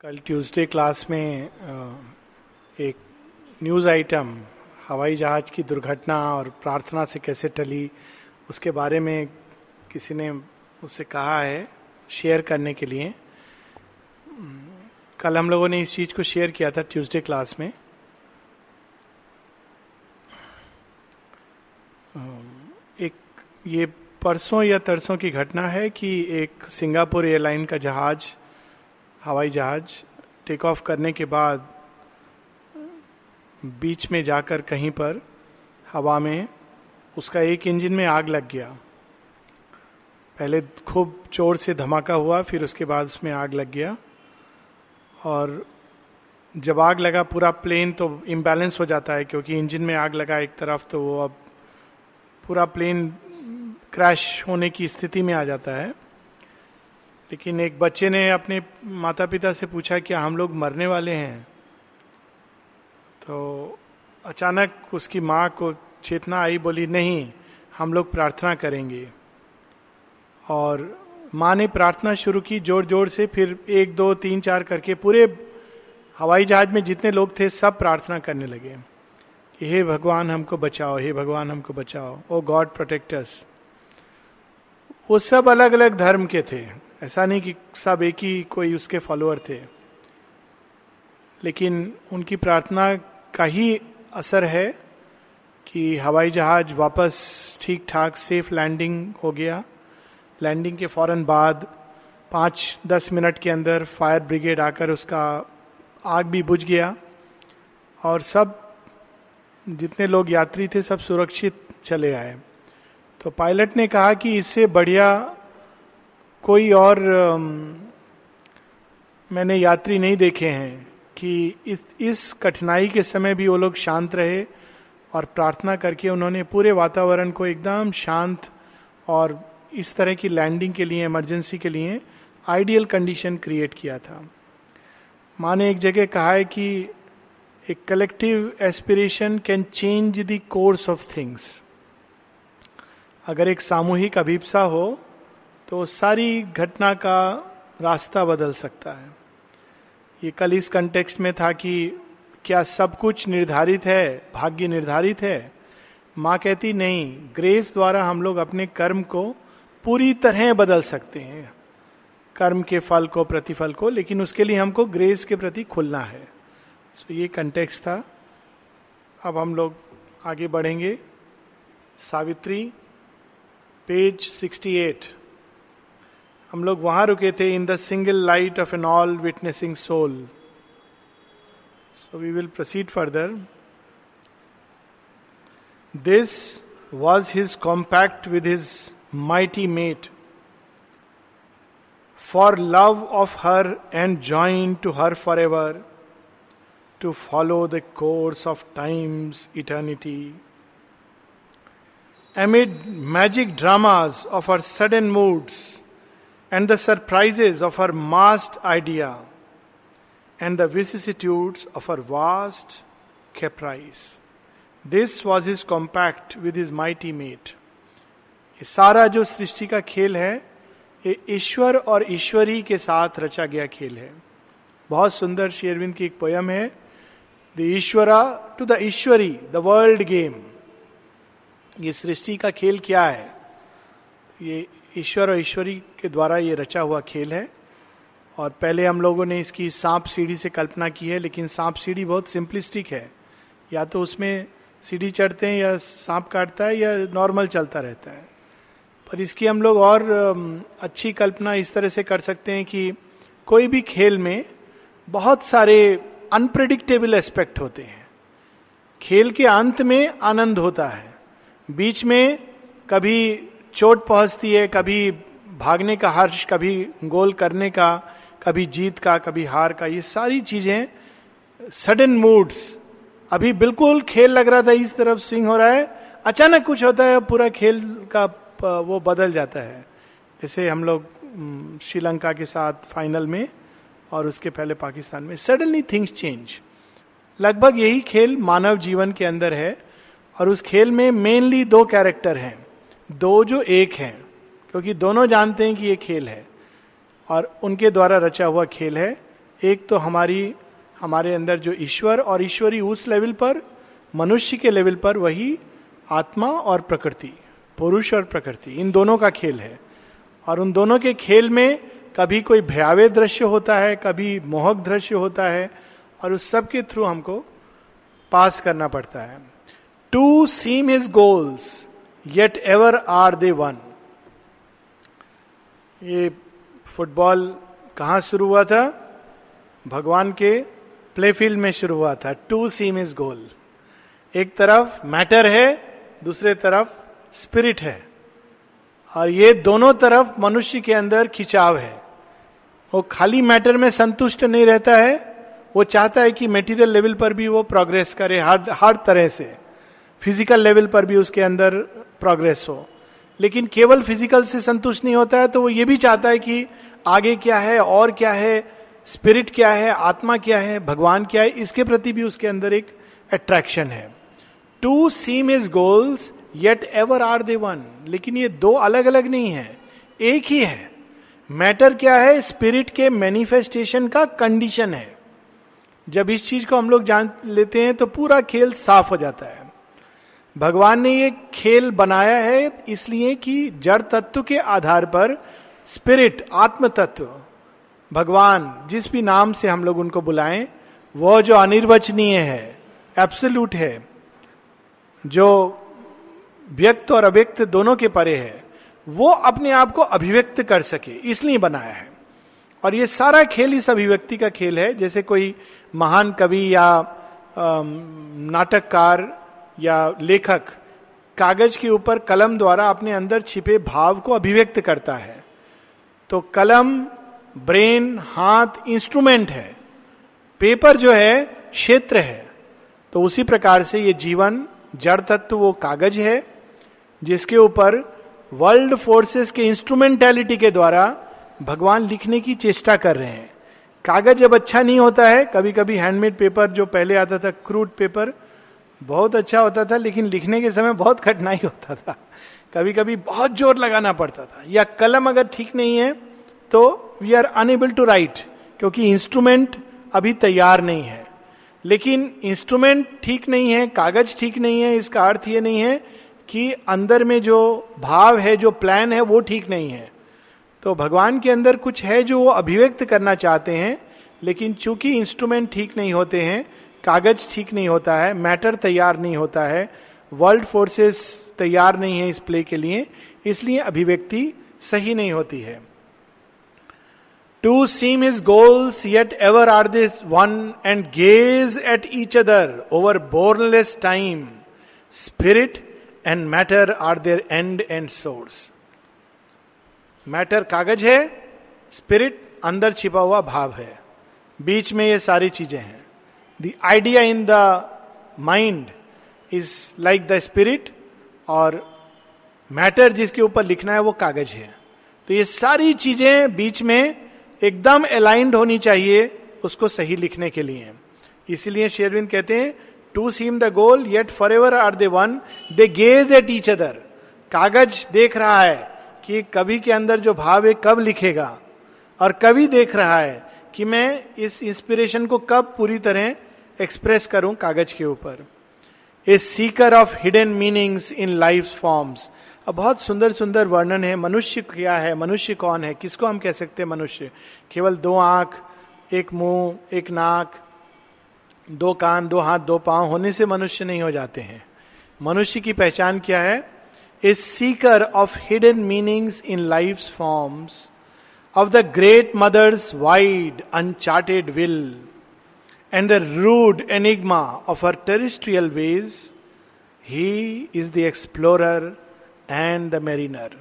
कल Tuesday class में एक न्यूज़ आइटम, हवाई जहाज़ की दुर्घटना और प्रार्थना से कैसे टली, उसके बारे में किसी ने मुझसे कहा है, शेयर करने के लिए। कल हम लोगों ने इस चीज़ को शेयर किया था ट्यूसडे क्लास में। एक ये परसों या तरसों की घटना है कि एक सिंगापुर एयरलाइन का जहाज़ हवाई जहाज़ टेक ऑफ़ करने के बाद बीच में जाकर कहीं पर हवा में उसका एक इंजन में आग लग गया। पहले खूब ज़ोर से धमाका हुआ, फिर उसके बाद उसमें आग लग गया। और जब आग लगा पूरा प्लेन तो इम्बैलेंस हो जाता है, क्योंकि इंजन में आग लगा एक तरफ़ तो वो अब पूरा प्लेन क्रैश होने की स्थिति में आ जाता है। लेकिन एक बच्चे ने अपने माता पिता से पूछा क्या हम लोग मरने वाले हैं। तो अचानक उसकी माँ को चेतना आई, बोली, नहीं, हम लोग प्रार्थना करेंगे। और माँ ने प्रार्थना शुरू की ज़ोर ज़ोर से, फिर एक, दो, तीन, चार करके पूरे हवाई जहाज़ में जितने लोग थे, सब प्रार्थना करने लगे कि, हे भगवान, हमको बचाओ, हे भगवान, हमको बचाओ। ओ गॉड प्रोटेक्टर्स वो सब अलग अलग धर्म के थे। ऐसा नहीं कि सब एक ही कोई उसके फॉलोअर थे। लेकिन उनकी प्रार्थना का ही असर है कि हवाई जहाज़ वापस ठीक ठाक सेफ़ लैंडिंग हो गया। लैंडिंग के फ़ौरन बाद पाँच दस मिनट के अंदर फायर ब्रिगेड आकर उसका आग भी बुझ गया और सब जितने लोग यात्री थे सब सुरक्षित चले आए। तो पायलट ने कहा कि इससे बढ़िया कोई और मैंने यात्री नहीं देखे हैं कि इस इस कठिनाई के समय भी वो लोग शांत रहे और प्रार्थना करके उन्होंने पूरे वातावरण को एकदम शांत और इस तरह की लैंडिंग के लिए, इमरजेंसी के लिए आइडियल कंडीशन क्रिएट किया था। माँ ने एक जगह कहा है कि एक collective aspiration can change the course of things. अगर एक सामूहिक अभिप्सा हो तो सारी घटना का रास्ता बदल सकता है। ये कल इस कंटेक्स्ट में था कि क्या सब कुछ निर्धारित है, भाग्य निर्धारित है? माँ कहती, नहीं ग्रेस द्वारा हम लोग अपने कर्म को पूरी तरह बदल सकते हैं। कर्म के फल को, प्रतिफल को, लेकिन उसके लिए हमको ग्रेस के प्रति खुलना है। सो ये कंटेक्स्ट था। अब हम लोग आगे बढ़ेंगे। सावित्री पेज 68 हम लोग वहाँ रुके थे in the single light of an all witnessing soul so we will proceed further this was his compact with his mighty mate for love of her and join to her for ever to follow the course of time's eternity amid magic dramas of our sudden moods and the surprises of her massed idea and the vicissitudes of her vast caprice. This was his compact with his mighty mate. ये सारा जो सृष्टि का खेल है ये ईश्वर और ईश्वरी के साथ रचा गया खेल है बहुत सुंदर शेरविंद की एक पोयम है the Ishvara to the Ishvari the world game ये सृष्टि का खेल क्या है ये ईश्वर और ईश्वरी के द्वारा ये रचा हुआ खेल है। और पहले हम लोगों ने इसकी सांप सीढ़ी से कल्पना की है, लेकिन सांप सीढ़ी बहुत सिंपलिस्टिक है। या तो उसमें सीढ़ी चढ़ते हैं या सांप काटता है या नॉर्मल चलता रहता है। पर इसकी हम लोग और अच्छी कल्पना इस तरह से कर सकते हैं कि कोई भी खेल में बहुत सारे अनप्रिडिक्टेबल एस्पेक्ट होते हैं। खेल के अंत में आनंद होता है। बीच में कभी चोट पहुँचती है, कभी भागने का हर्ष, कभी गोल करने का, कभी जीत का, कभी हार का, ये सारी चीज़ें सडन मूड्स अभी बिल्कुल खेल लग रहा था, इस तरफ़ स्विंग हो रहा है, अचानक कुछ होता है, पूरा खेल का वो बदल जाता है। जैसे हम लोग श्रीलंका के साथ फाइनल में और उसके पहले पाकिस्तान में सडनली थिंग्स चेंज लगभग यही खेल मानव जीवन के अंदर है और उस खेल में मेनली दो कैरेक्टर हैं। दो जो एक हैं, क्योंकि दोनों जानते हैं कि ये खेल है, और उनके द्वारा रचा हुआ खेल है। एक तो हमारी, हमारे अंदर जो ईश्वर और ईश्वरी उस लेवल पर, मनुष्य के लेवल पर वही आत्मा और प्रकृति, पुरुष और प्रकृति, इन दोनों का खेल है। और उन दोनों के खेल में कभी कोई भयावे दृश्य होता है, कभी मोहक दृश्य होता है, और उस सब के थ्रू हमको पास करना पड़ता है। To seem his goals yet ever are they one ये फुटबॉल कहाँ शुरू हुआ था? भगवान के प्लेफील्ड में शुरू हुआ था। टू सीम इज़ गोल एक तरफ़ मैटर है, दूसरे तरफ़ स्पिरिट है। और ये दोनों तरफ़ मनुष्य के अंदर खिंचाव है। वो खाली मैटर में संतुष्ट नहीं रहता है, वो चाहता है कि मेटीरियल लेवल पर भी वो प्रोग्रेस करे हर हर तरह से। फ़िज़िकल लेवल पर भी उसके अंदर प्रोग्रेस हो। लेकिन केवल फ़िज़िकल से संतुष्ट नहीं होता है तो वो ये भी चाहता है कि आगे क्या है, और क्या है स्पिरिट क्या है, आत्मा क्या है, भगवान क्या है, इसके प्रति भी उसके अंदर एक अट्रैक्शन है। To seem is goals yet ever are they one लेकिन ये दो अलग अलग नहीं है, एक ही है। मैटर क्या है स्पिरिट के मैनिफेस्टेशन का कंडीशन है। जब इस चीज़ को हम लोग जान लेते हैं तो पूरा खेल साफ़ हो जाता है। भगवान ने ये खेल बनाया है, इसलिए कि जड़ तत्व के आधार पर स्पिरिट आत्म तत्व भगवान जिस भी नाम से हम लोग उनको बुलाएँ वह जो अनिर्वचनीय है एब्सोल्यूट है, जो व्यक्त और अव्यक्त दोनों के परे है, वो अपने आप को अभिव्यक्त कर सके, इसलिए बनाया है। और ये सारा खेल इस अभिव्यक्ति का खेल है, जैसे कोई महान कवि या नाटककार या लेखक कागज़ के ऊपर कलम द्वारा अपने अंदर छिपे भाव को अभिव्यक्त करता है। तो कलम, ब्रेन, हाथ, इंस्ट्रूमेंट है। पेपर जो है, क्षेत्र है। तो उसी प्रकार से ये जीवन, जड़ तत्व वो कागज़ है, जिसके ऊपर वर्ल्ड फोर्सेस के इंस्ट्रूमेंटेलिटी के द्वारा भगवान लिखने की चेष्टा कर रहे हैं। कागज़ जब अच्छा नहीं होता है कभी कभी हैंडमेड पेपर जो पहले आता था, क्रूड पेपर बहुत अच्छा होता था, लेकिन लिखने के समय बहुत कठिनाई होता था। कभी कभी बहुत ज़ोर लगाना पड़ता था। या कलम अगर ठीक नहीं है तो we are unable to write क्योंकि इंस्ट्रूमेंट अभी तैयार नहीं है। लेकिन इंस्ट्रूमेंट ठीक नहीं है, कागज़ ठीक नहीं है, इसका अर्थ ये नहीं है कि अंदर में जो भाव है, जो प्लान है, वो ठीक नहीं है। तो भगवान के अंदर कुछ है जो वो अभिव्यक्त करना चाहते हैं, लेकिन चूँकि इंस्ट्रूमेंट ठीक नहीं होते हैं कागज़ ठीक नहीं होता है, मैटर तैयार नहीं होता है, वर्ल्ड फोर्सेस तैयार नहीं है इस प्ले के लिए, इसलिए अभिव्यक्ति सही नहीं होती है। To seem his goals yet ever are this one and gaze at each other over bornless time spirit and matter are their end and source matter कागज़ है स्पिरिट अंदर छिपा हुआ भाव है। बीच में ये सारी चीज़ें हैं। The idea in the mind is like the spirit और मैटर जिसके ऊपर लिखना है वो कागज़ है। तो ये सारी चीज़ें बीच में एकदम अलाइंड होनी चाहिए उसको सही लिखने के लिए। इसीलिए शेरविंद कहते हैं to seem the goal yet forever are they one they gaze at each other कागज़ देख रहा है कि कवि के अंदर जो भाव है, कब लिखेगा? और कवि देख रहा है कि मैं इस इंस्पिरेशन को कब पूरी तरह एक्सप्रेस करूँ कागज़ के ऊपर a seeker of hidden meanings in life forms अब बहुत सुंदर सुंदर वर्णन है मनुष्य क्या है मनुष्य कौन है किसको हम कह सकते हैं मनुष्य केवल दो आँख एक मुँह एक नाक दो कान दो हाथ दो पाँव होने से मनुष्य नहीं हो जाते हैं मनुष्य की पहचान क्या है a seeker of hidden meanings in life forms of the great mother's wide uncharted will and the rude enigma of her terrestrial ways, he is the explorer and the mariner.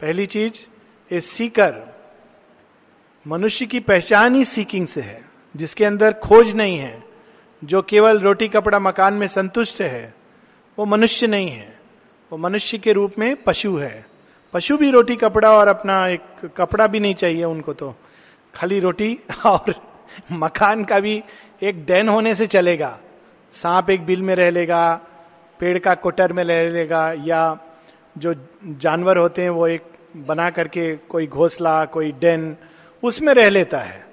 पहली चीज़ ए सीकर मनुष्य की पहचान ही सीकिंग से है जिसके अंदर खोज नहीं है जो केवल रोटी कपड़ा मकान में संतुष्ट है वो मनुष्य नहीं है। वो मनुष्य के रूप में पशु है। पशु भी रोटी कपड़ा और अपना एक कपड़ा भी नहीं चाहिए उनको तो। खाली रोटी और मकान का भी एक डैन होने से चलेगा। सांप एक बिल में रह लेगा, पेड़ का कोटर में रह लेगा, या जो जानवर होते हैं वो एक बना करके कोई घोसला, कोई डेन, उसमें रह लेता है।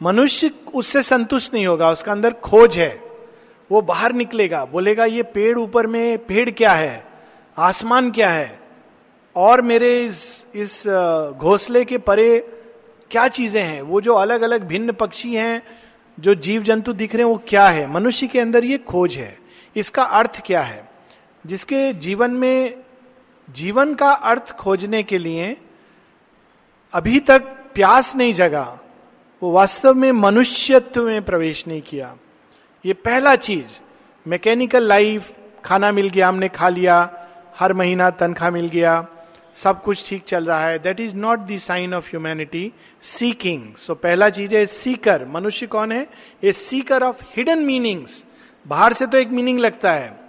मनुष्य उससे संतुष्ट नहीं होगा, उसका अंदर खोज है। वो बाहर निकलेगा, बोलेगा, ये पेड़ ऊपर में, पेड़ क्या है? आसमान क्या है? और मेरे इस इस घोंसले के परे क्या चीज़ें हैं? वो जो अलग अलग भिन्न पक्षी हैं जो जीव जंतु दिख रहे हैं, वो क्या है? मनुष्य के अंदर ये खोज है। इसका अर्थ क्या है? जिसके जीवन में, जीवन का अर्थ खोजने के लिए अभी तक प्यास नहीं जगा, वो वास्तव में मनुष्यत्व में प्रवेश नहीं किया। ये पहला चीज़, मैकेनिकल लाइफ, खाना मिल गया, हमने खा लिया, हर महीना तनख्वाह मिल गया। सब कुछ ठीक चल रहा है. That is not the sign of humanity seeking so पहला चीज़ है सीकर मनुष्य कौन है? A seeker of hidden meanings बाहर से तो एक मीनिंग लगता है.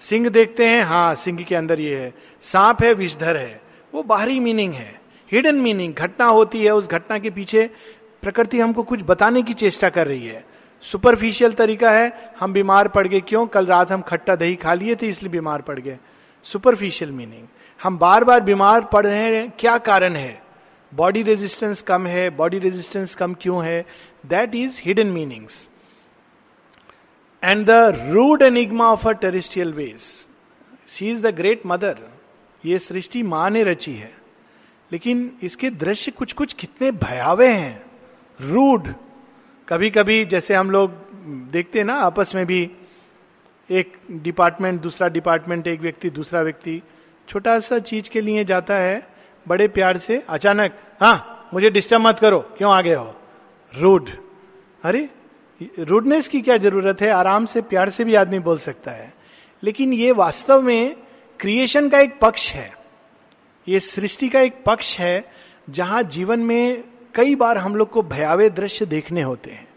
सिंह देखते हैं हाँ सिंह के अंदर ये है. सांप है, विषधर है. वो बाहरी मीनिंग है. हिडन मीनिंग घटना होती है, उस घटना के पीछे प्रकृति हमको कुछ बताने की चेष्टा कर रही है. सुपरफिशियल तरीका है, हम बीमार पड़ गए. क्यों? कल रात हम खट्टा दही खा लिए थे, इसलिए बीमार पड़ गए. सुपरफिशियल मीनिंग हम बार बार बीमार पड़ रहे हैं, क्या कारण है? बॉडी रेजिस्टेंस कम है बॉडी रेजिस्टेंस कम क्यों है? That is hidden meanings and the rude enigma of a terrestrial ways she is the great mother ये सृष्टि माँ ने रची है। लेकिन इसके दृश्य कुछ कुछ कितने भयावे हैं। रूड कभी कभी जैसे हम लोग देखते हैं ना, आपस में भी एक डिपार्टमेंट, दूसरा डिपार्टमेंट, एक व्यक्ति, दूसरा व्यक्ति छोटा सा चीज़ के लिए जाता है, बड़े प्यार से, अचानक हाँ मुझे डिस्टर्ब मत करो, क्यों आगे हो? रूड अरे रूडनेस की क्या ज़रूरत है? आराम से, प्यार से भी आदमी बोल सकता है। लेकिन ये वास्तव में क्रिएशन का एक पक्ष है। ये सृष्टि का एक पक्ष है, जहाँ जीवन में कई बार हम लोग को भयावे दृश्य देखने होते हैं।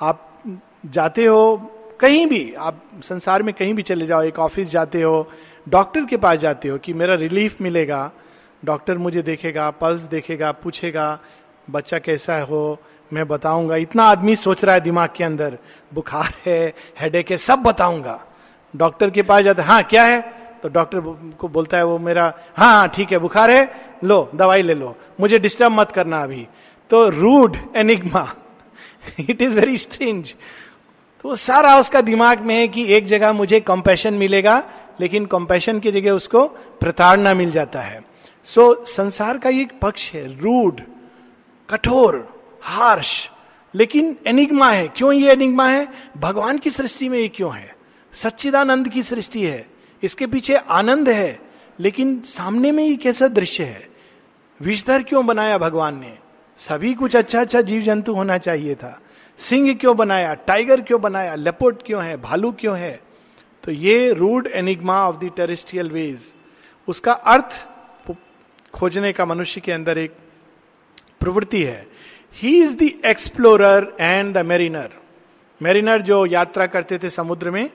आप जाते हो कहीं भी, आप संसार में कहीं भी चले जाओ, एक ऑफ़िस जाते हो डॉक्टर के पास जाते हो कि मेरा रिलीफ मिलेगा डॉक्टर मुझे देखेगा पल्स देखेगा, पूछेगा, बच्चा कैसा हो, मैं बताऊँगा। इतना आदमी सोच रहा है दिमाग के अंदर, बुखार है हेडेक है, सब बताऊँगा। डॉक्टर के पास जाते हाँ क्या है? तो डॉक्टर को बोलता है वो मेरा हाँ हाँ ठीक है, बुखार है, लो, दवाई ले लो, मुझे डिस्टर्ब मत करना अभी। तो rude enigma it is very strange तो सारा उसका दिमाग में है कि एक जगह मुझे कंपेशन मिलेगा लेकिन कंपेशन की जगह उसको प्रताड़ना मिल जाता है। सो so, संसार का एक पक्ष है रूड कठोर हार्श लेकिन एनिग्मा है। क्यों ये एनिग्मा है? भगवान की सृष्टि में ये क्यों है? सच्चिदानंद की सृष्टि है। इसके पीछे आनंद है लेकिन सामने में ये कैसा दृश्य है? विषधर क्यों बनाया भगवान ने? सभी कुछ अच्छा अच्छा जीव जंतु होना चाहिए था। सिंह क्यों बनाया, टाइगर क्यों बनाया लेपोर्ट क्यों है, भालू क्यों है? तो ये rude enigma of the ways. उसका अर्थ खोजने का मनुष्य के अंदर एक प्रवृत्ति है। He is the explorer and the mariner mariner जो यात्रा करते थे समुद्र में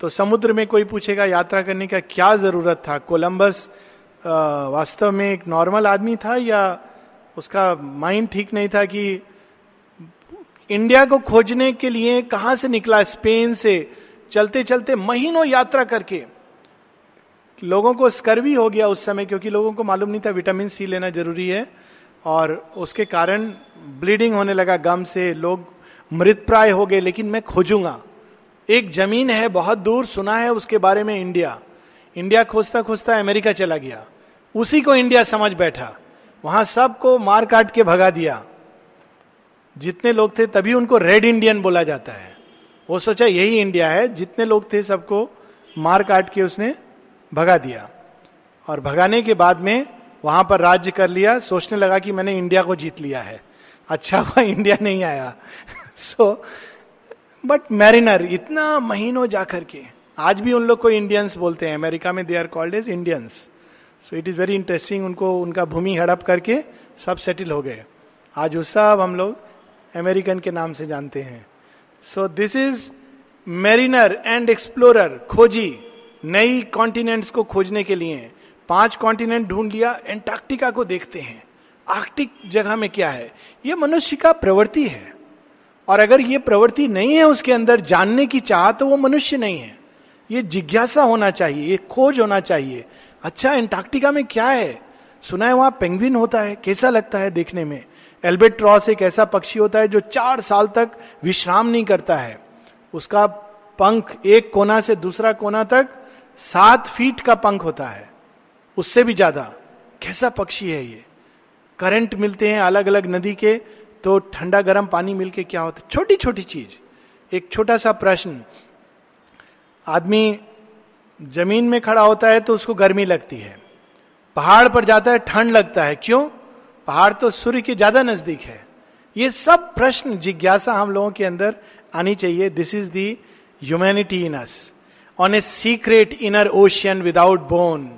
तो समुद्र में कोई पूछेगा, यात्रा करने का क्या ज़रूरत था? कोलंबस वास्तव में एक नॉर्मल आदमी था या उसका माइंड ठीक नहीं था कि इंडिया को खोजने के लिए कहाँ से निकला स्पेन से चलते चलते महीनों यात्रा करके? लोगों को स्कर्वी हो गया उस समय क्योंकि लोगों को मालूम नहीं था विटामिन सी लेना ज़रूरी है और उसके कारण ब्लीडिंग होने लगा गम से, लोग मृत प्राय हो गए, लेकिन मैं खोजूँगा। एक ज़मीन है, बहुत दूर सुना है उसके बारे में इंडिया। इंडिया खोजता खोजता अमेरिका चला गया। उसी को इंडिया समझ बैठा। वहाँ सबको मार काट के भगा दिया। जितने लोग थे तभी उनको रेड इंडियन बोला जाता है। वो सोचा यही इंडिया है, जितने लोग थे सबको मार काट के उसने भगा दिया। और भगाने के बाद में वहाँ पर राज्य कर लिया, सोचने लगा कि मैंने इंडिया को जीत लिया है। अच्छा हुआ इंडिया नहीं आया। सो बट मैरिनर इतना महीनों जाकर के, आज भी उन लोग को इंडियंस बोलते हैं। अमेरिका में they are called as Indians so it is very interesting उनको, उनका भूमि हड़प करके सब सेटिल हो गए। आज वो सब हम लोग अमेरिकन के नाम से जानते हैं। So this is mariner and explorer खोजी, नई कॉन्टिनेंट्स को खोजने के लिए। पाँच कॉन्टिनेंट ढूंढ लिया एंटार्क्टिका को देखते हैं। आर्कटिक जगह में क्या है? यह मनुष्य का प्रवृत्ति है। और अगर ये प्रवृत्ति नहीं है उसके अंदर जानने की चाह तो वो मनुष्य नहीं है। ये जिज्ञासा होना चाहिए, ये खोज होना चाहिए। अच्छा एंटार्क्टिका में क्या है? सुना है वहाँ पेंगविन होता है, कैसा लगता है देखने में? एल्बेट्रॉस एक ऐसा पक्षी होता है जो चार साल तक विश्राम नहीं करता है। उसका पंख एक कोना से दूसरा कोना तक सात फीट का पंख होता है। उससे भी ज़्यादा। कैसा पक्षी है ये? करंट मिलते हैं अलग अलग नदी के तो ठंडा गर्म पानी मिलके क्या होता है? छोटी छोटी चीज़। एक छोटा सा प्रश्न। आदमी ज़मीन में खड़ा होता है तो उसको गर्मी लगती है। पहाड़ पर जाता है, ठंड लगता है। क्यों? पहाड़ तो सूर्य के ज़्यादा नज़दीक है। ये सब प्रश्न, जिज्ञासा हम लोगों के अंदर आनी चाहिए। This is the humanity in us on a secret inner ocean without bourne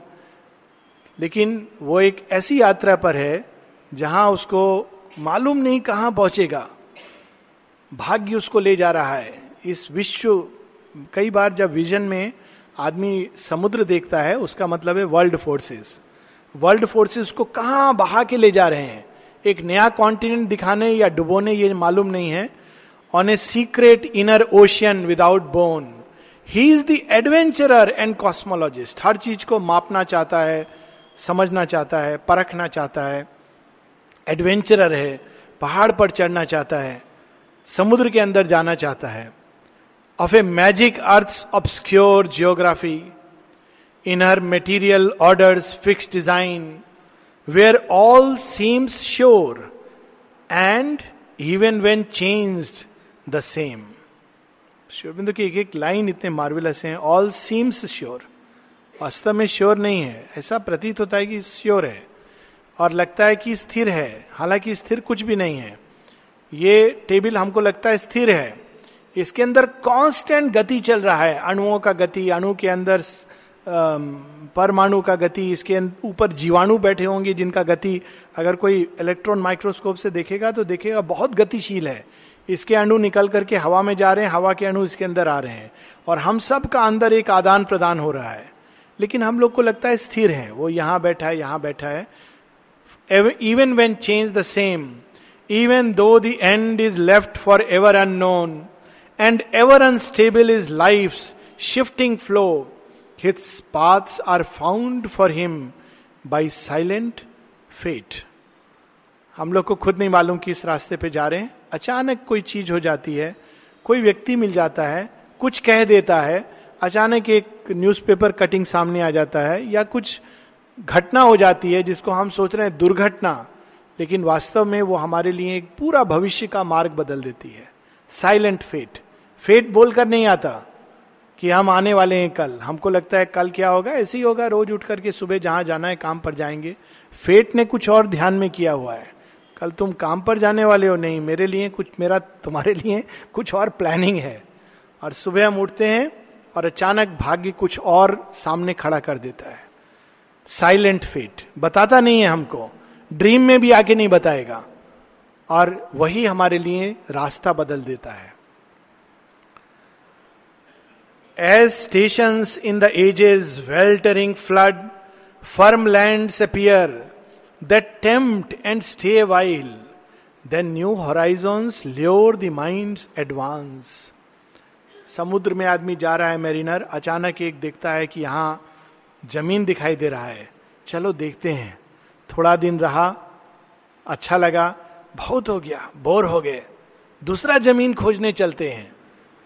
लेकिन वो एक ऐसी यात्रा पर है, जहाँ उसको मालूम नहीं कहाँ पहुंचेगा। भाग्य उसको ले जा रहा है। इस विश्व, कई बार जब विजन में आदमी समुद्र देखता है, उसका मतलब है वर्ल्ड फोर्सेस वर्ल्ड फोर्सेस को कहाँ बहा के ले जा रहे हैं? एक नया कॉन्टिनेंट दिखाने या डुबोने ये मालूम नहीं है। On a secret inner ocean without bourne he is the adventurer and cosmologist हर चीज़ को मापना चाहता है, समझना चाहता है, परखना चाहता है। एडवेंचरर है, पहाड़ पर चढ़ना चाहता है, समुद्र के अंदर जाना चाहता है। Of a magic earth obscure geography in her material orders fix design where all seems sure and even when change the same शिवबिंदु की एक एक लाइन इतने मार्वेलस हैं ऑल सीम्स श्योर वास्तव में श्योर नहीं है ऐसा प्रतीत होता है कि श्योर है और लगता है कि स्थिर है हालाँकि स्थिर कुछ भी नहीं है ये टेबल हमको लगता है स्थिर है इसके अंदर कांस्टेंट गति चल रहा है अणुओं का गति अणु के अंदर परमाणु का गति, इसके ऊपर जीवाणु बैठे होंगे जिनका गति, अगर कोई इलेक्ट्रॉन माइक्रोस्कोप से देखेगा तो देखेगा बहुत गतिशील है। इसके अणु निकल करके हवा में जा रहे हैं, हवा के अणु इसके अंदर आ रहे हैं। और हम सब का अंदर एक आदान प्रदान हो रहा है। लेकिन हम लोग को लगता है स्थिर है। वो यहाँ बैठा है, यहाँ बैठा है। Even when change the same even though the end is left for ever unknown and ever unstable is life shifting flow his paths are found for him by silent fate हम लोग को खुद नहीं मालूम कि इस रास्ते पे जा रहे हैं। अचानक कोई चीज़ हो जाती है, कोई व्यक्ति मिल जाता है, कुछ कह देता है, अचानक एक न्यूज़पेपर कटिंग सामने आ जाता है, या कुछ घटना हो जाती है जिसको हम सोच रहे हैं दुर्घटना, लेकिन वास्तव में वो हमारे लिए एक पूरा भविष्य का मार्ग बदल देती है। साइलेंट फेट फेट बोलकर नहीं आता। कि हम आने वाले हैं कल। हमको लगता है कल क्या होगा? ऐसे ही होगा, रोज उठ करके सुबह जहाँ जाना है, काम पर जाएँगे। फेट ने कुछ और ध्यान में किया हुआ है। कल तुम काम पर जाने वाले हो? नहीं, मेरे लिए कुछ, मेरा तुम्हारे लिए कुछ और प्लानिंग है। और सुबह हम उठते हैं और अचानक भाग्य कुछ और सामने खड़ा कर देता है। साइलेंट फेट बताता नहीं है हमको। ड्रीम में भी आके नहीं बताएगा। और वही हमारे लिए रास्ता बदल देता है। As station in the ages weltering flood firm land appear tempt and stay while then new horizons lure the mind advance समुद्र में आदमी जा रहा है मेरिनर अचानक एक देखता है कि यहाँ ज़मीन दिखाई दे रहा है। चलो देखते हैं। थोड़ा दिन रहा अच्छा लगा, बहुत हो गया, बोर हो गए। दूसरा ज़मीन खोजने चलते हैं।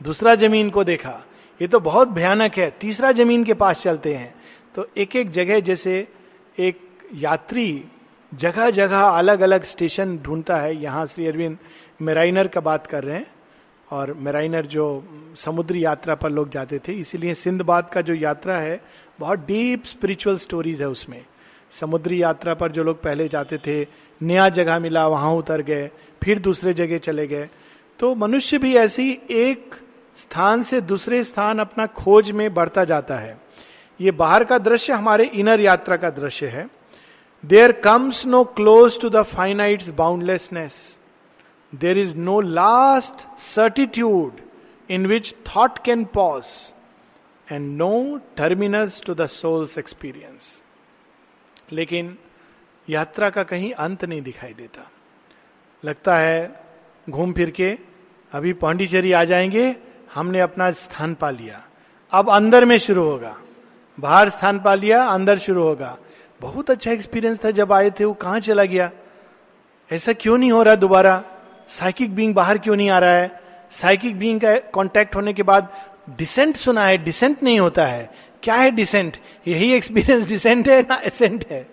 दूसरा ज़मीन को देखा। ये तो बहुत भयानक है, तीसरा ज़मीन के पास चलते हैं। तो एक एक जगह जैसे एक यात्री जगह जगह अलग अलग स्टेशन ढूंढता है। यहाँ श्री अरविंद मेराइनर का बात कर रहे हैं और मेराइनर जो समुद्री यात्रा पर लोग जाते थे, इसीलिए सिंधबाद का जो यात्रा है, बहुत डीप स्पिरिचुअल स्टोरीज है उसमें। समुद्री यात्रा पर जो लोग पहले जाते थे, नया जगह मिला, वहाँ उतर गए, फिर दूसरे जगह चले गए। तो मनुष्य भी ऐसी एक स्थान से दूसरे स्थान अपना खोज में बढ़ता जाता है। ये बाहर का दृश्य हमारे इनर यात्रा का दृश्य है। There comes no close to the finite's boundlessness there is no last certitude in which thought can pause and no terminus to the soul's experience लेकिन यात्रा का कहीं अंत नहीं दिखाई देता। लगता है घूम फिर के अभी पांडिचेरी आ जाएँगे हमने अपना स्थान पा लिया। अब अंदर में शुरू होगा। बाहर स्थान पा लिया, अंदर शुरू होगा। बहुत अच्छा एक्सपीरियंस था जब आए थे, वो कहाँ चला गया? ऐसा क्यों नहीं हो रहा दोबारा? साइकिक बींग बाहर क्यों नहीं आ रहा है? साइकिक बींग का कांटेक्ट होने के बाद डिसेंट सुना है डिसेंट नहीं होता है। क्या है डिसेंट यही एक्सपीरियंस डिसेंट है ना एसेंट है?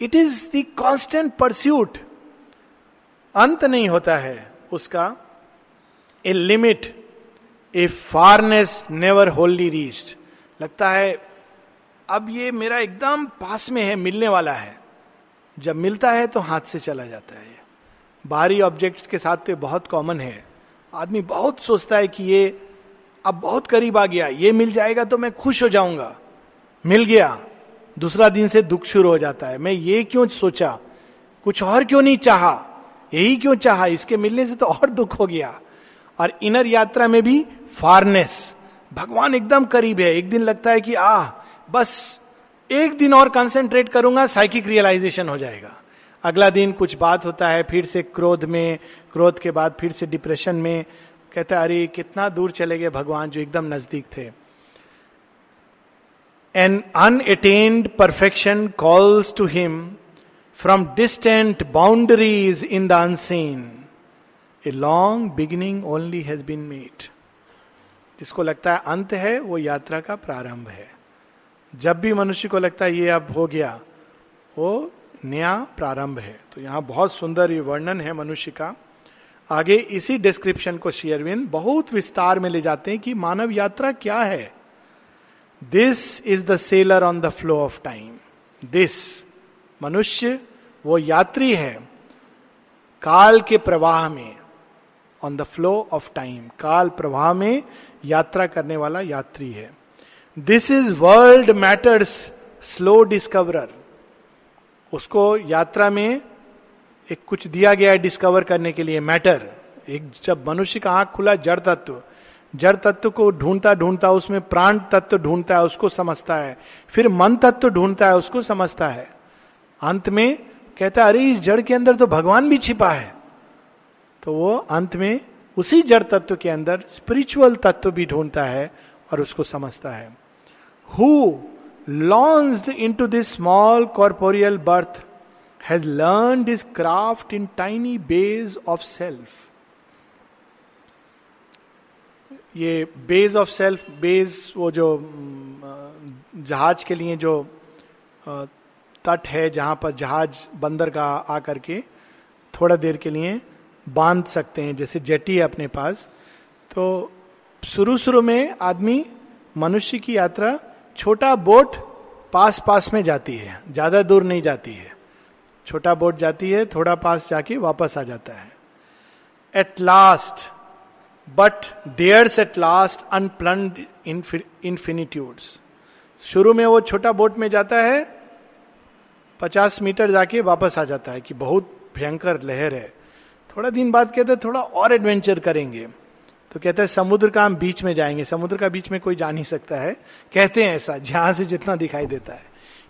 It is the constant pursuit अंत नहीं होता है उसका। A limit a farness never wholly reached लगता है, अब ये मेरा एकदम पास में है, मिलने वाला है। जब मिलता है तो हाथ से चला जाता है बाहरी ऑब्जेक्ट्स के साथ तो बहुत कॉमन है। आदमी बहुत सोचता है कि ये अब बहुत करीब आ गया, ये मिल जाएगा तो मैं खुश हो जाऊँगा। मिल गया, दूसरा दिन से दुख शुरू हो जाता है। मैं ये क्यों सोचा? कुछ और क्यों नहीं चाहा? यही क्यों चाहा? इसके मिलने से तो और दुख हो गया। और इनर यात्रा में भी फारनेस। भगवान एकदम करीब है। एक दिन लगता है कि आ बस एक दिन और कंसेंट्रेट करूँगा साइकिक रियलाइजेशन हो जाएगा। अगला दिन कुछ बात होता है, फिर से क्रोध में, क्रोध के बाद फिर से डिप्रेशन में। कहता अरे, कितना दूर चले गए भगवान जो एकदम नज़दीक थे। An unattained perfection calls to him from distant boundaries in the unseen a long beginning only has been made जिसको लगता है अंत है, वो यात्रा का प्रारंभ है। जब भी मनुष्य को लगता है ये अब हो गया, वो नया प्रारंभ है। तो यहाँ बहुत सुंदर ये वर्णन है मनुष्य का। आगे इसी डिस्क्रिप्शन को शेयरविन बहुत विस्तार में ले जाते हैं कि मानव यात्रा क्या है। This is the sailor on the flow of time this मनुष्य, वो यात्री है। काल के प्रवाह में। On the flow of time काल प्रवाह में यात्रा करने वाला यात्री है। This is world matter's slow discoverer उसको यात्रा में एक कुछ दिया गया है डिस्कवर करने के लिए मैटर एक जब मनुष्य का आँख खुला, जड़ तत्व। जड़ तत्व को ढूंढता ढूंढता उसमें प्राण तत्व ढूंढता है, उसको समझता है। फिर मन तत्व ढूंढता है, उसको समझता है। अंत में कहता है, अरे, इस जड़ के अंदर तो भगवान भी छिपा है। तो वो अंत में उसी जड़ तत्व के अंदर स्पिरिचुअल तत्व भी ढूंढता है और उसको समझता है। Who launched into this small corporeal birth has learn this craft in tiny bays of self ये बेज ऑफ़ सेल्फ बेज वो जो जहाज़ के लिए जो तट है जहाँ पर जहाज़ बंदर का आकर के थोड़ा देर के लिए बाँध सकते हैं, जैसे जेटी है अपने पास। तो शुरू शुरू में आदमी मनुष्य की यात्रा छोटा बोट पास पास में जाती है, ज़्यादा दूर नहीं जाती है। छोटा बोट जाती है, थोड़ा पास जाके वापस आ जाता है। At last but dares at last unplanned infinitudes शुरू में वो छोटा बोट में जाता है, पचास मीटर जाके वापस आ जाता है कि बहुत भयंकर लहर है। थोड़ा दिन बाद कहते थोड़ा और एडवेंचर करेंगे। तो कहते हैं, समुद्र का हम बीच में जाएँगे। समुद्र का बीच में कोई जा नहीं सकता है। कहते हैं ऐसा, जहाँ से जितना दिखाई देता है।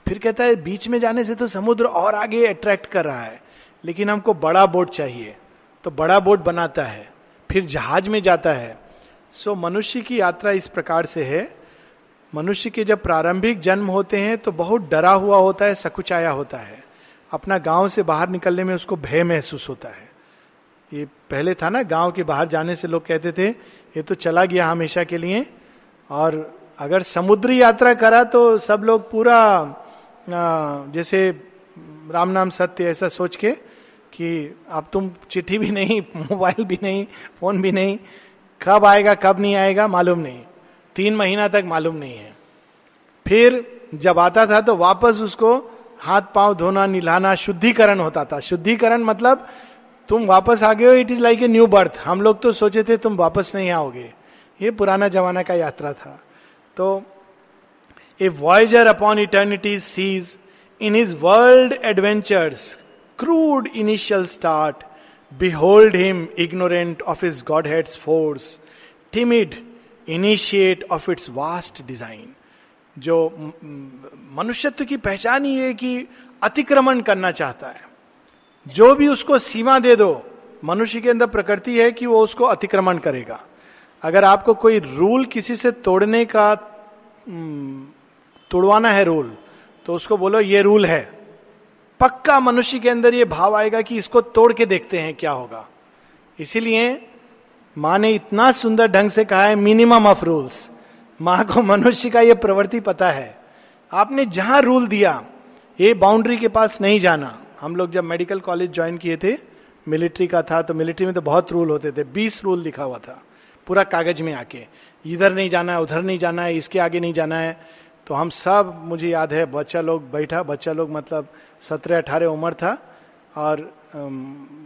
फिर कहता है, बीच में जाने से तो समुद्र और आगे अट्रैक्ट कर रहा है। लेकिन हमको बड़ा बोट चाहिए। तो बड़ा बोट बनाता है। फिर जहाज़ में जाता है। सो मनुष्य की यात्रा इस प्रकार से है। मनुष्य के जब प्रारंभिक जन्म होते हैं तो बहुत डरा हुआ होता है, सकुचाया होता है। अपना गाँव से बाहर निकलने में उसको भय महसूस होता है। ये पहले था ना, गाँव के बाहर जाने से लोग कहते थे, ये तो चला गया हमेशा के लिए। और अगर समुद्री यात्रा करा तो सब लोग पूरा जैसे राम नाम सत्य ऐसा सोच के कि अब तुम चिट्ठी भी नहीं, मोबाइल भी नहीं, फ़ोन भी नहीं, कब आएगा, कब नहीं आएगा मालूम नहीं। तीन महीना तक मालूम नहीं है। फिर जब आता था तो वापस उसको हाथ पाँव धोना, निलाना, शुद्धिकरण होता था। शुद्धिकरण मतलब तुम वापस आ गए हो it is like a new birth हम लोग तो सोचे थे तुम वापस नहीं आओगे। ये पुराना जमाना का यात्रा था। तो a voyager upon eternity seas in his world adventures crude initial start behold him ignorant of is god heads force timid initiate of its vast design जो मनुष्यत्व की पहचान ही है कि अतिक्रमण करना चाहता है। जो भी उसको सीमा दे दो, मनुष्य के अंदर प्रकृति है कि वो उसको अतिक्रमण करेगा। अगर आपको कोई रूल किसी से तोड़ने का तोड़वाना है रूल तो उसको बोलो, ये रूल है। पक्का मनुष्य के अंदर ये भाव आएगा कि इसको तोड़ के देखते हैं क्या होगा। इसीलिए माँ ने इतना सुंदर ढंग से कहा है मिनिमम ऑफ़ रूल्स माँ को मनुष्य का यह प्रवृत्ति पता है। आपने जहाँ रूल दिया, ये बाउंड्री के पास नहीं जाना। हम लोग जब मेडिकल कॉलेज ज्वाइन किए थे मिलिट्री का था तो मिलिट्री में तो बहुत रूल होते थे। बीस रूल लिखा हुआ था, पूरा कागज़ में आके। इधर नहीं जाना है, उधर नहीं जाना है, इसके आगे नहीं जाना है। तो हम सब, मुझे याद है, बच्चा लोग बैठा, बच्चा लोग मतलब सत्रह, अठारह उम्र था, और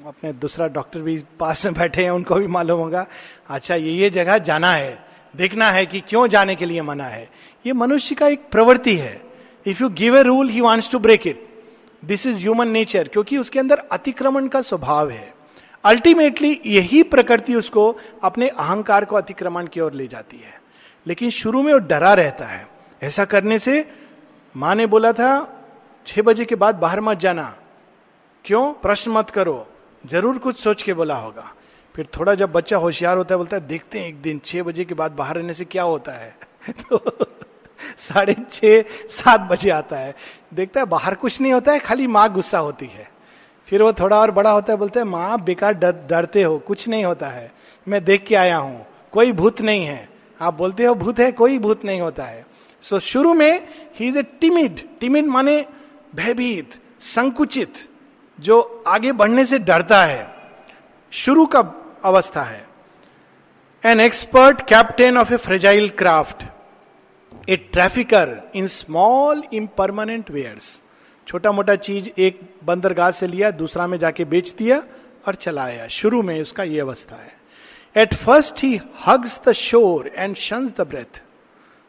अपने दूसरा डॉक्टर भी पास में बैठे हैं, उनको भी मालूम होगा अच्छा ये ये जगह जाना है। देखना है कि क्यों जाने के लिए मना है। ये मनुष्य का एक प्रवृत्ति है। If you give a rule he wants to break it this is human nature क्योंकि उसके अंदर अतिक्रमण का स्वभाव है। अल्टीमेटली यही प्रकृति उसको अपने अहंकार को अतिक्रमण की ओर ले जाती है। लेकिन शुरू में वो डरा रहता है। ऐसा करने से माँ ने बोला था, छह बजे के बाद बाहर मत जाना। क्यों? प्रश्न मत करो। ज़रूर कुछ सोच के बोला होगा। फिर थोड़ा जब बच्चा होशियार होता है, बोलता है, देखते हैं एक दिन, छह बजे के बाद बाहर रहने से क्या होता है? तो साढ़े छह सात बजे आता है। देखता है बाहर कुछ नहीं होता है खाली माँ गुस्सा होती है। फिर वो थोड़ा और बड़ा होता है बोलते हैं माँ बेकार डर डरते हो कुछ नहीं होता है। मैं देख के आया हूँ कोई भूत नहीं है। आप बोलते हो भूत है कोई भूत नहीं होता है। सो so, शुरू में ही इज़ ए टिमिड टिमिड माने भयभीत संकुचित जो आगे बढ़ने से डरता है। शुरू का अवस्था है। An expert captain of a fragile craft a trafficker in small impermanent wares छोटा मोटा चीज़ एक बंदरगाह से लिया, दूसरा में जाके बेच दिया और चलाया। शुरू में उसका यह अवस्था है। At first he hugs the shore and shuns the breadth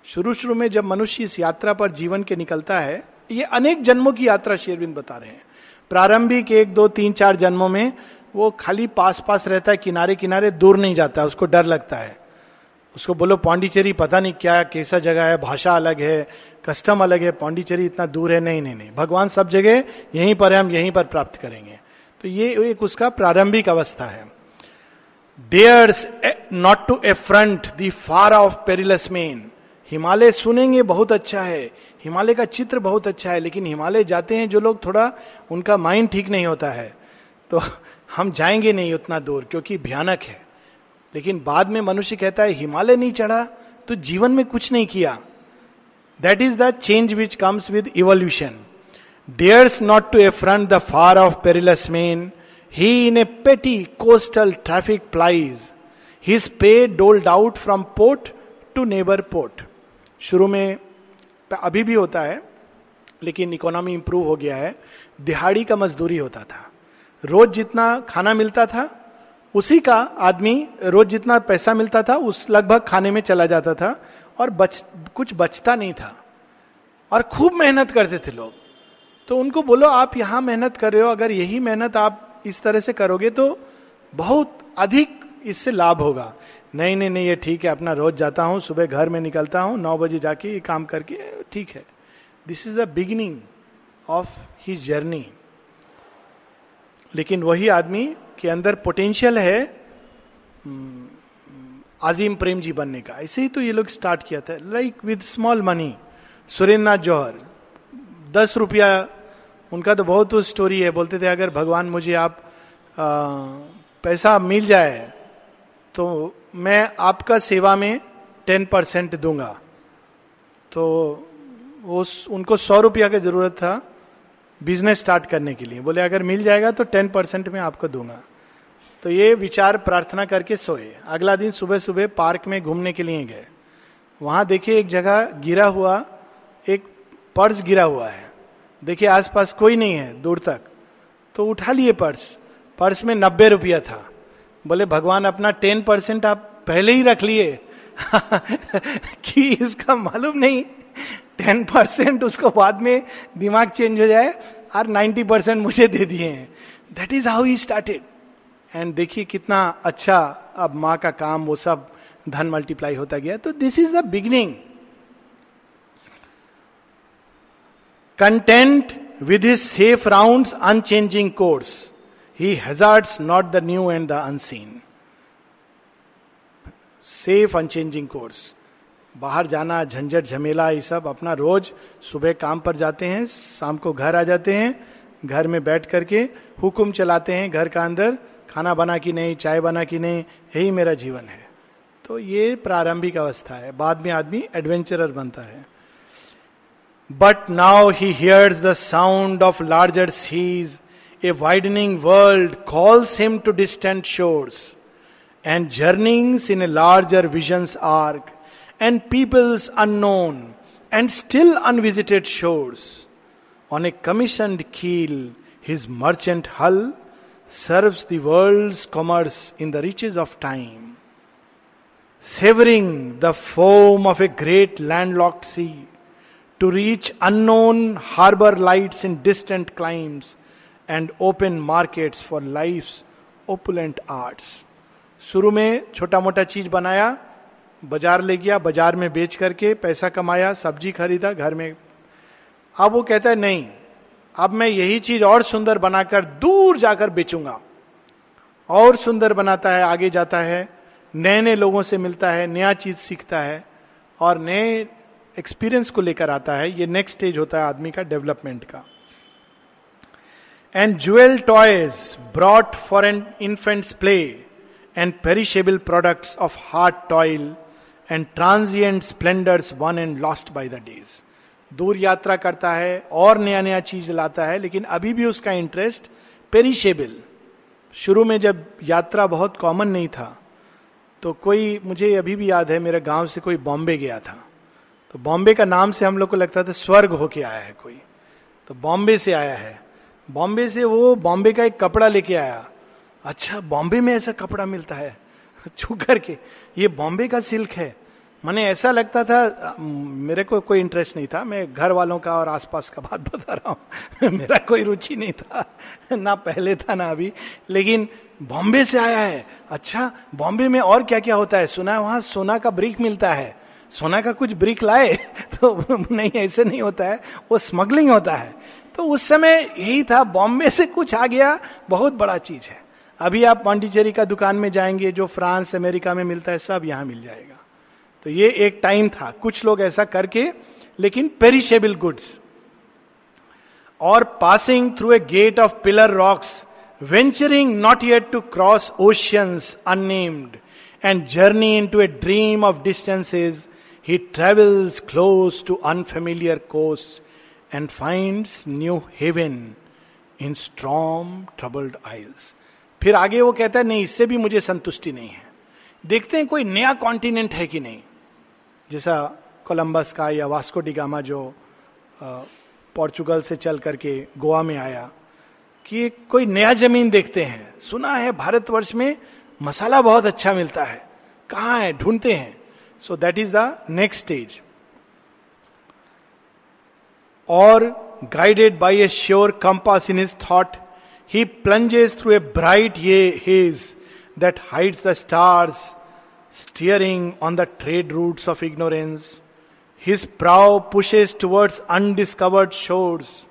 शुरू शुरू में जब मनुष्य इस यात्रा पर जीवन के निकलता है, ये अनेक जन्मों की यात्रा शेरविंद बता रहे हैं। प्रारंभिक एक, दो, तीन, चार जन्मों में वो खाली पास पास रहता है किनारे किनारे दूर नहीं जाता, उसको डर लगता है। उसको बोलो, पांडिचेरी पता नहीं क्या, कैसा जगह है, भाषा अलग है, कस्टम अलग है, पांडिचेरी इतना दूर है? नहीं नहीं नहीं। भगवान सब जगह यहीं पर है, हम यहीं पर प्राप्त करेंगे। तो ये एक उसका प्रारंभिक अवस्था है। Dares not to a the far off perilous main Himalaya सुनेंगे, बहुत अच्छा है। हिमालय का चित्र बहुत अच्छा है, लेकिन हिमालय जाते हैं जो लोग, थोड़ा उनका माइंड ठीक नहीं होता है। तो हम जाएँगे नहीं उतना दूर, क्योंकि भयानक है। लेकिन बाद में मनुष्य कहता है, हिमालय नहीं चढ़ा तो जीवन में कुछ नहीं किया. That is the change which comes with evolution dares not to a front the far of perilous main he in a petty coastal traffic plies his paddled out from port to neighbour port शुरू में अभी भी होता है, लेकिन economy improve हो गया है। दिहाड़ी का मजदूरी होता था। रोज जितना खाना मिलता था उसी का आदमी रोज जितना पैसा मिलता था, उस लगभग खाने में चला जाता था और बच, कुछ बचता नहीं था। और खूब मेहनत करते थे लोग। तो उनको बोलो, आप यहाँ मेहनत कर रहे हो, अगर यही मेहनत आप इस तरह से करोगे तो बहुत अधिक इससे लाभ होगा। नहीं नहीं नहीं, ये ठीक है, अपना रोज जाता हूँ, सुबह घर में निकलता हूँ, नौ बजे जाके ये काम करके, ठीक है। This is the beginning of he journey लेकिन वही आदमी के अंदर पोटेंशियल है हम्म, आजिम प्रेम जी बनने का। ऐसे ही तो ये लोग स्टार्ट किया था। Like with small money Surendra Nath Johar दस रुपया उनका तो बहुत स्टोरी है। बोलते थे अगर भगवान मुझे आप आ, पैसा मिल जाए तो मैं आपका सेवा में टेन परसेंट दूँगा। तो उस उनको सौ रुपया की ज़रूरत था बिज़नेस स्टार्ट करने के लिए। बोले अगर मिल जाएगा तो टेन परसेंट में आपको दूँगा। तो ये विचार प्रार्थना करके सोए। अगला दिन सुबह सुबह पार्क में घूमने के लिए गए। वहाँ देखिए एक जगह गिरा हुआ, एक पर्स गिरा हुआ है। देखिए आसपास कोई नहीं है दूर तक। तो उठा लिए पर्स। पर्स में नब्बे रुपया था। बोले, भगवान, अपना टेन परसेंट आप पहले ही रख लिए। कि इसका मालूम नहीं। टेन परसेंट उसको बाद में दिमाग चेंज हो जाए। और नाइन्टी परसेंट मुझे दे दिए हैं। That is how he started and देखिए कितना अच्छा अब माँ का काम, वो सब धन मल्टीप्लाई होता गया। तो this is the beginning content with his safe round unchanging course he hazards not the new and the unseen safe unchanging course बाहर जाना, झंझट, झमेला, ये सब अपना रोज सुबह काम पर जाते हैं, शाम को घर आ जाते हैं, घर में बैठ करके हुक्म चलाते हैं, घर का अंदर। खाना बना कि नहीं, चाय बना कि नहीं, यही मेरा जीवन है। तो ये प्रारंभिक अवस्था है। बाद में आदमी एडवेंचरर बनता है। But now he hears the sound of larger seas a widening world calls him to distant shores and journeyings in a larger visions arc and peoples unknown and still unvisited shores on a commissioned keel his merchant hull serve the world commerce in the riches of time severing the foam of a great land locked sea to reach unknown harbour lights in distant climes and open markets for life opulent arts शुरू में छोटा मोटा चीज़ बनाया, बाज़ार ले गया, बाज़ार में बेच करके पैसा कमाया, सब्ज़ी खरीदा, घर में। अब वो कहता है, नहीं अब मैं यही चीज़ और सुंदर बनाकर दूर जाकर बेचूँगा। और सुंदर बनाता है, आगे जाता है नए नए लोगों से मिलता है, नया चीज़ सीखता है और नए एक्सपीरियंस को लेकर आता है। ये नेक्स्ट स्टेज होता है आदमी का डेवलपमेंट का। And jewel toys brought for an infants play and perishable products of hard toil and transient splendours won and lost by the days दूर यात्रा करता है और नया नया चीज़ लाता है, लेकिन अभी भी उसका इंटरेस्ट पेरिशेबल शुरू में जब यात्रा बहुत कॉमन नहीं था तो कोई, मुझे अभी भी याद है, मेरे गाँव से कोई बॉम्बे गया था। तो बॉम्बे का नाम से हम लोग को लगता था स्वर्ग होके आया है कोई। तो बॉम्बे से आया है। बॉम्बे से वो बॉम्बे का एक कपड़ा लेके आया। अच्छा बॉम्बे में ऐसा कपड़ा मिलता है। छू करके। ये बॉम्बे का सिल्क है। मैंने ऐसा लगता था मेरे को कोई इंटरेस्ट नहीं था। मैं घर वालों का और आसपास का बात बता रहा हूँ। मेरा कोई रुचि नहीं था। ना पहले था, ना अभी। लेकिन बॉम्बे से आया है। अच्छा बॉम्बे में और क्या क्या होता है? सुना है वहाँ सोना का ब्रिक मिलता है। सोना का कुछ ब्रिक लाए तो नहीं, ऐसे नहीं होता है। वो स्मगलिंग होता है। तो उस समय यही था। बॉम्बे से कुछ आ गया। बहुत बड़ा चीज़ है। अभी आप पांडिचेरी का दुकान में जाएँगे, जो फ्रांस, अमेरिका में मिलता है, सब यहाँ मिल जाएगा। तो ये एक टाइम था। कुछ लोग ऐसा करके, लेकिन पेरिशेबल गुड्स और passing through a gate of pillar rocks venturing not yet to cross oceans unnamed and journey into a dream of distances he travels close to unfamiliar coast and finds new haven in strong troubled isles फिर आगे वो कहता है, नहीं, इससे भी मुझे संतुष्टि नहीं है। देखते हैं कोई नया कॉन्टिनेंट है कि नहीं? जैसा कोलंबस का या वास्को डिगामा जो पोर्चुगल से चल करके गोवा में आया, कि कोई नया ज़मीन देखते हैं। सुना है भारतवर्ष में मसाला बहुत अच्छा मिलता है। कहाँ है? ढूंढते हैं। So that is the next stage और guided by a sure compass in his thought he plunges through a bright haze that hides the stars steering on the trade routes of ignorance. His prow pushes towards undiscovered shores.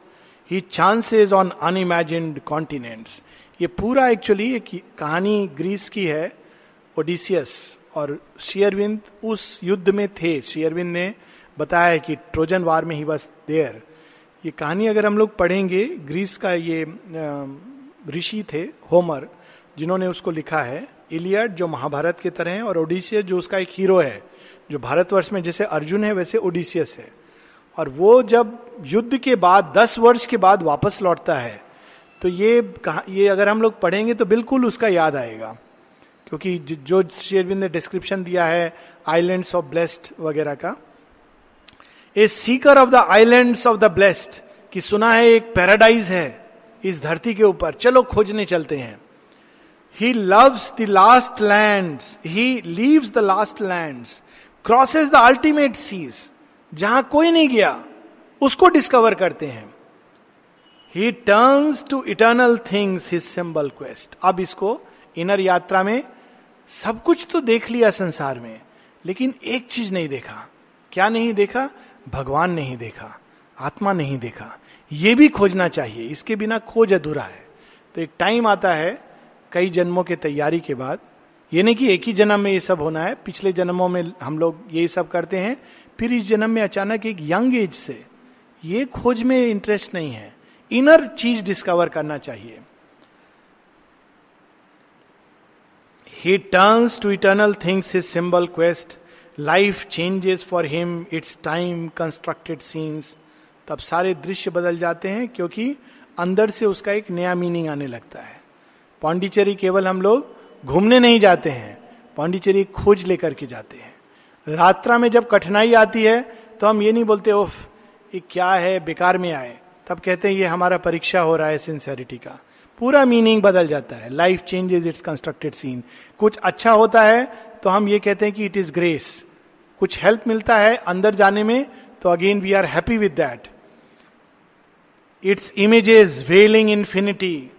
He chances on unimagined continents. ये पूरा actually एक कहानी Greece की है Odysseus और शेयरविंद उस युद्ध में थे शेयरविंद ने बताया कि ट्रोजन वार में ही बस देयर ये कहानी अगर हम लोग पढ़ेंगे ग्रीस का ये ऋषि थे होमर जिन्होंने उसको लिखा है इलियड जो महाभारत की तरह है और ओडिसियस जो उसका एक हीरो है, जो भारतवर्ष में जैसे अर्जुन है वैसे ओडिसियस है। और वो जब युद्ध के बाद, दस वर्ष के बाद वापस लौटता है तो ये कहा, ये अगर हम लोग पढ़ेंगे तो बिल्कुल उसका याद आएगा। क्योंकि जो शेरविंद ने डिस्क्रिप्शन दिया है आइलैंड्स ऑफ़ ब्लेस्ड वगैरह का, a seeker of the islands of the blessed कि सुना है एक पैराडाइज है इस धरती के ऊपर। चलो खोजने चलते हैं। He loves the last land he leaves the last land crosses the ultimate seas जहाँ कोई नहीं गया, उसको डिस्कवर करते हैं। He turns to eternal things his symbol quest अब इसको इनर यात्रा में सब कुछ तो देख लिया संसार में, लेकिन एक चीज़ नहीं देखा। क्या नहीं देखा? भगवान नहीं देखा, आत्मा नहीं देखा। यह भी खोजना चाहिए, इसके बिना खोज अधूरा है। तो एक टाइम आता है कई जन्मों के तैयारी के बाद, ये नहीं कि एक ही जन्म में ये सब होना है, पिछले जन्मों में हम लोग यही सब करते हैं, फिर इस जन्म में अचानक एक यंग एज से ये खोज में इंटरेस्ट नहीं है, इनर चीज़ डिस्कवर करना चाहिए। He turns to eternal things is symbol quest life changes for him its time constructed scenes तब सारे दृश्य बदल जाते हैं, क्योंकि अंदर से उसका एक नया मीनिंग आने लगता है। पांडिचेरी केवल हम लोग घूमने नहीं जाते हैं, पांडिचेरी खोज लेकर के जाते हैं। रात्रा में जब कठिनाई आती है तो हम ये नहीं बोलते ओफ ये क्या है, बेकार में आए। तब कहते हैं, ये हमारा परीक्षा हो रहा है सिंसेरिटी का। पूरा मीनिंग बदल जाता है। Life changes its constructed scene कुछ अच्छा होता है तो हम ये कहते हैं कि इट इज़ ग्रेस कुछ हेल्प मिलता है अंदर जाने में तो again we are happy with that its images veiling infinity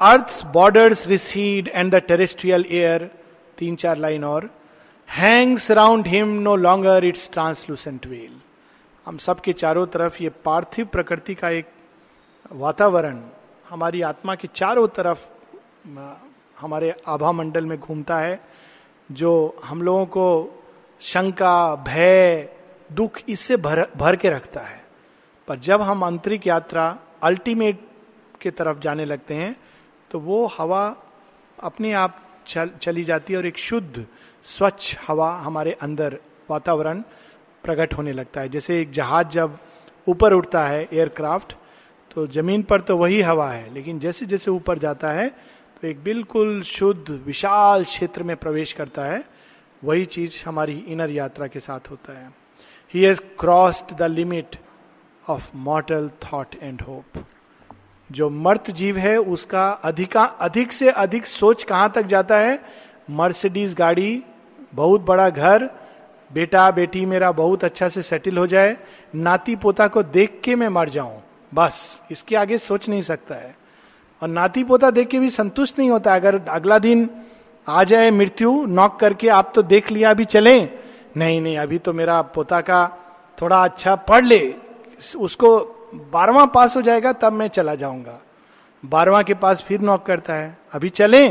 earth borders recede and the terrestrial air तीन चार लाइन और hangs around him no longer its translucent veil हम सबके चारों तरफ़ ये पार्थिव प्रकृति का एक वातावरण हमारी आत्मा के चारों तरफ़ हमारे आभा मंडल में घूमता है, जो हम लोगों को शंका, भय, दुख इससे भर भर के रखता है। पर जब हम आंतरिक यात्रा अल्टीमेट के तरफ़ जाने लगते हैं तो वो हवा अपने आप चल, चली जाती है और एक शुद्ध स्वच्छ हवा हमारे अंदर वातावरण प्रकट होने लगता है। जैसे एक जहाज़ जब ऊपर उठता है एयरक्राफ्ट तो ज़मीन पर तो वही हवा है लेकिन जैसे जैसे ऊपर जाता है तो एक बिल्कुल शुद्ध विशाल क्षेत्र में प्रवेश करता है। वही चीज़ हमारी इनर यात्रा के साथ होता है। He has crossed the limit of mortal thought and hope जो मर्त जीव है, उसका अधिका, अधिक से अधिक सोच कहाँ तक जाता है? मर्सिडीज गाड़ी, बहुत बड़ा घर, बेटा, बेटी मेरा बहुत अच्छा से सेटल हो जाए, नाती पोता को देख के मैं मर जाऊँ, बस, इसके आगे सोच नहीं सकता है। और नाती पोता देख के भी संतुष्ट नहीं होता, अगर अगला दिन आ जाए मृत्यु, नॉक करके आप तो देख लिया, अभी चले। नहीं नहीं, अभी तो मेरा पोता का थोड़ा अच्छा पढ़ ले, उसको बारवा पास हो जाएगा, तब मैं चला जाऊँगा। बारवा के पास फिर नॉक करता है। अभी चले।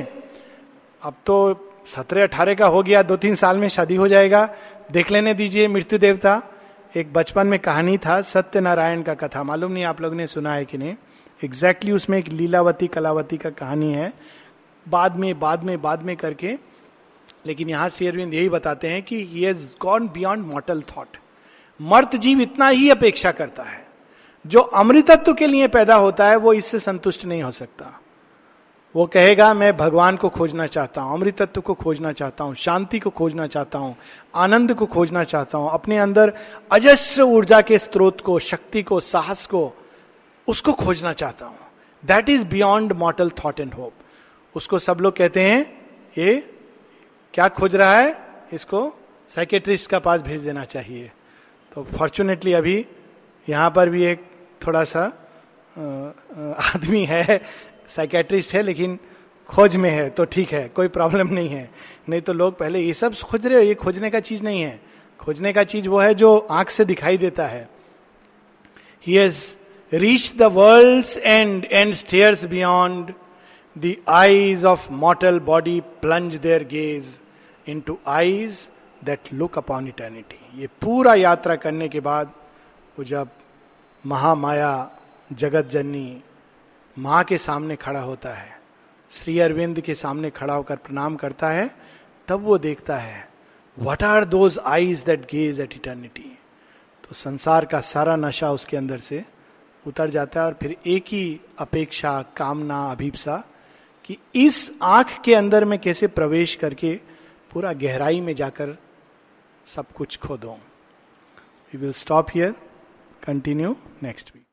अब तो सत्रह, अठारह का हो गया दो तीन साल में शादी हो जाएगा। देख लेने दीजिए, मृत्यु देवता। एक बचपन में कहानी था, सत्यनारायण का कथा। मालूम नहीं आप लोगों ने सुना है कि नहीं? एग्जैक्टली exactly उसमें एक लीलावती, कलावती का कहानी है। बाद में बाद में बाद में करके। लेकिन यहाँ से अरविंद यही बताते हैं कि has gone beyond mortal thought मर्त जीव इतना ही अपेक्षा करता है। जो अमृतत्व के लिए पैदा होता है, वो इससे संतुष्ट नहीं हो सकता। वो कहेगा, मैं भगवान को खोजना चाहता हूँ, अमृतत्व को खोजना चाहता हूँ, शांति को खोजना चाहता हूँ, आनंद को खोजना चाहता हूँ, अपने अंदर अजस्र ऊर्जा के स्रोत को, शक्ति को, साहस को, उसको खोजना चाहता हूँ। That is beyond mortal thought and hope उसको सब लोग कहते हैं, ये क्या खोज रहा है? इसको साइकेट्रिस्ट का पास भेज देना चाहिए। तो फॉर्चुनेटली अभी यहाँ पर भी एक थोड़ा सा आदमी है साइकेट्रिस्ट है, लेकिन खोज में है तो ठीक है, कोई प्रॉब्लम नहीं है। नहीं तो लोग पहले ये सब खोज रहे हो, ये खोजने का चीज़ नहीं है। खोजने का चीज़ वो है जो आँख से दिखाई देता है। He has reach the world end and stares beyond the eyes of mortal body plunge their gaze into eyes that look upon eternity ये पूरा यात्रा करने के बाद वो जब महामाया जगत जननी माँ के सामने खड़ा होता है। श्री अरविंद के सामने खड़ा होकर प्रणाम करता है। तब वो देखता है what are those eyes that gaze at eternity तो संसार का सारा नशा उसके अंदर से उतर जाता है और फिर एक ही अपेक्षा, कामना, अभीपसा कि इस आँख के अंदर में कैसे प्रवेश करके पूरा गहराई में जाकर सब कुछ खो दो we will stop here continue next week.